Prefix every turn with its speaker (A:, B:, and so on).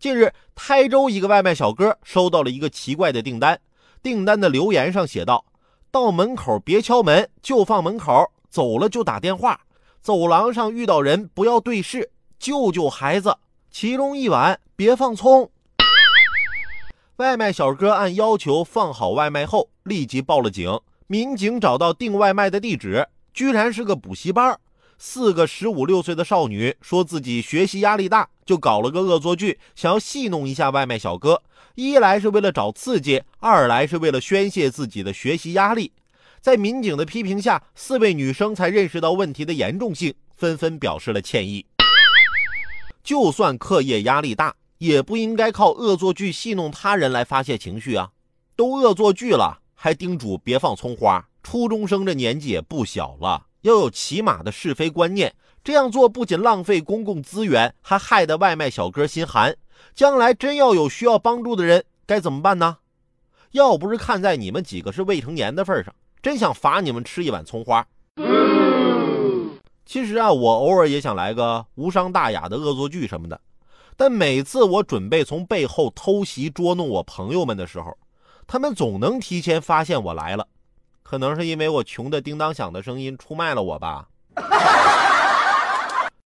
A: 近日，台州一个外卖小哥收到了一个奇怪的订单，订单的留言上写道：“到门口别敲门，就放门口；走了就打电话。走廊上遇到人不要对视，救救孩子。其中一碗别放葱。”外卖小哥按要求放好外卖后，立即报了警。民警找到订外卖的地址，居然是个补习班。四个十五六岁的少女说自己学习压力大，就搞了个恶作剧，想要戏弄一下外卖小哥。一来是为了找刺激，二来是为了宣泄自己的学习压力。在民警的批评下，四位女生才认识到问题的严重性，纷纷表示了歉意。就算课业压力大，也不应该靠恶作剧戏弄他人来发泄情绪啊！都恶作剧了，还叮嘱别放葱花。初中生这年纪也不小了。要有起码的是非观念，这样做不仅浪费公共资源，还害得外卖小哥心寒。将来真要有需要帮助的人，该怎么办呢？要不是看在你们几个是未成年的份上，真想罚你们吃一碗葱花。其实啊，我偶尔也想来个无伤大雅的恶作剧什么的，但每次我准备从背后偷袭捉弄我朋友们的时候，他们总能提前发现我来了。可能是因为我穷的叮当响的声音出卖了我吧。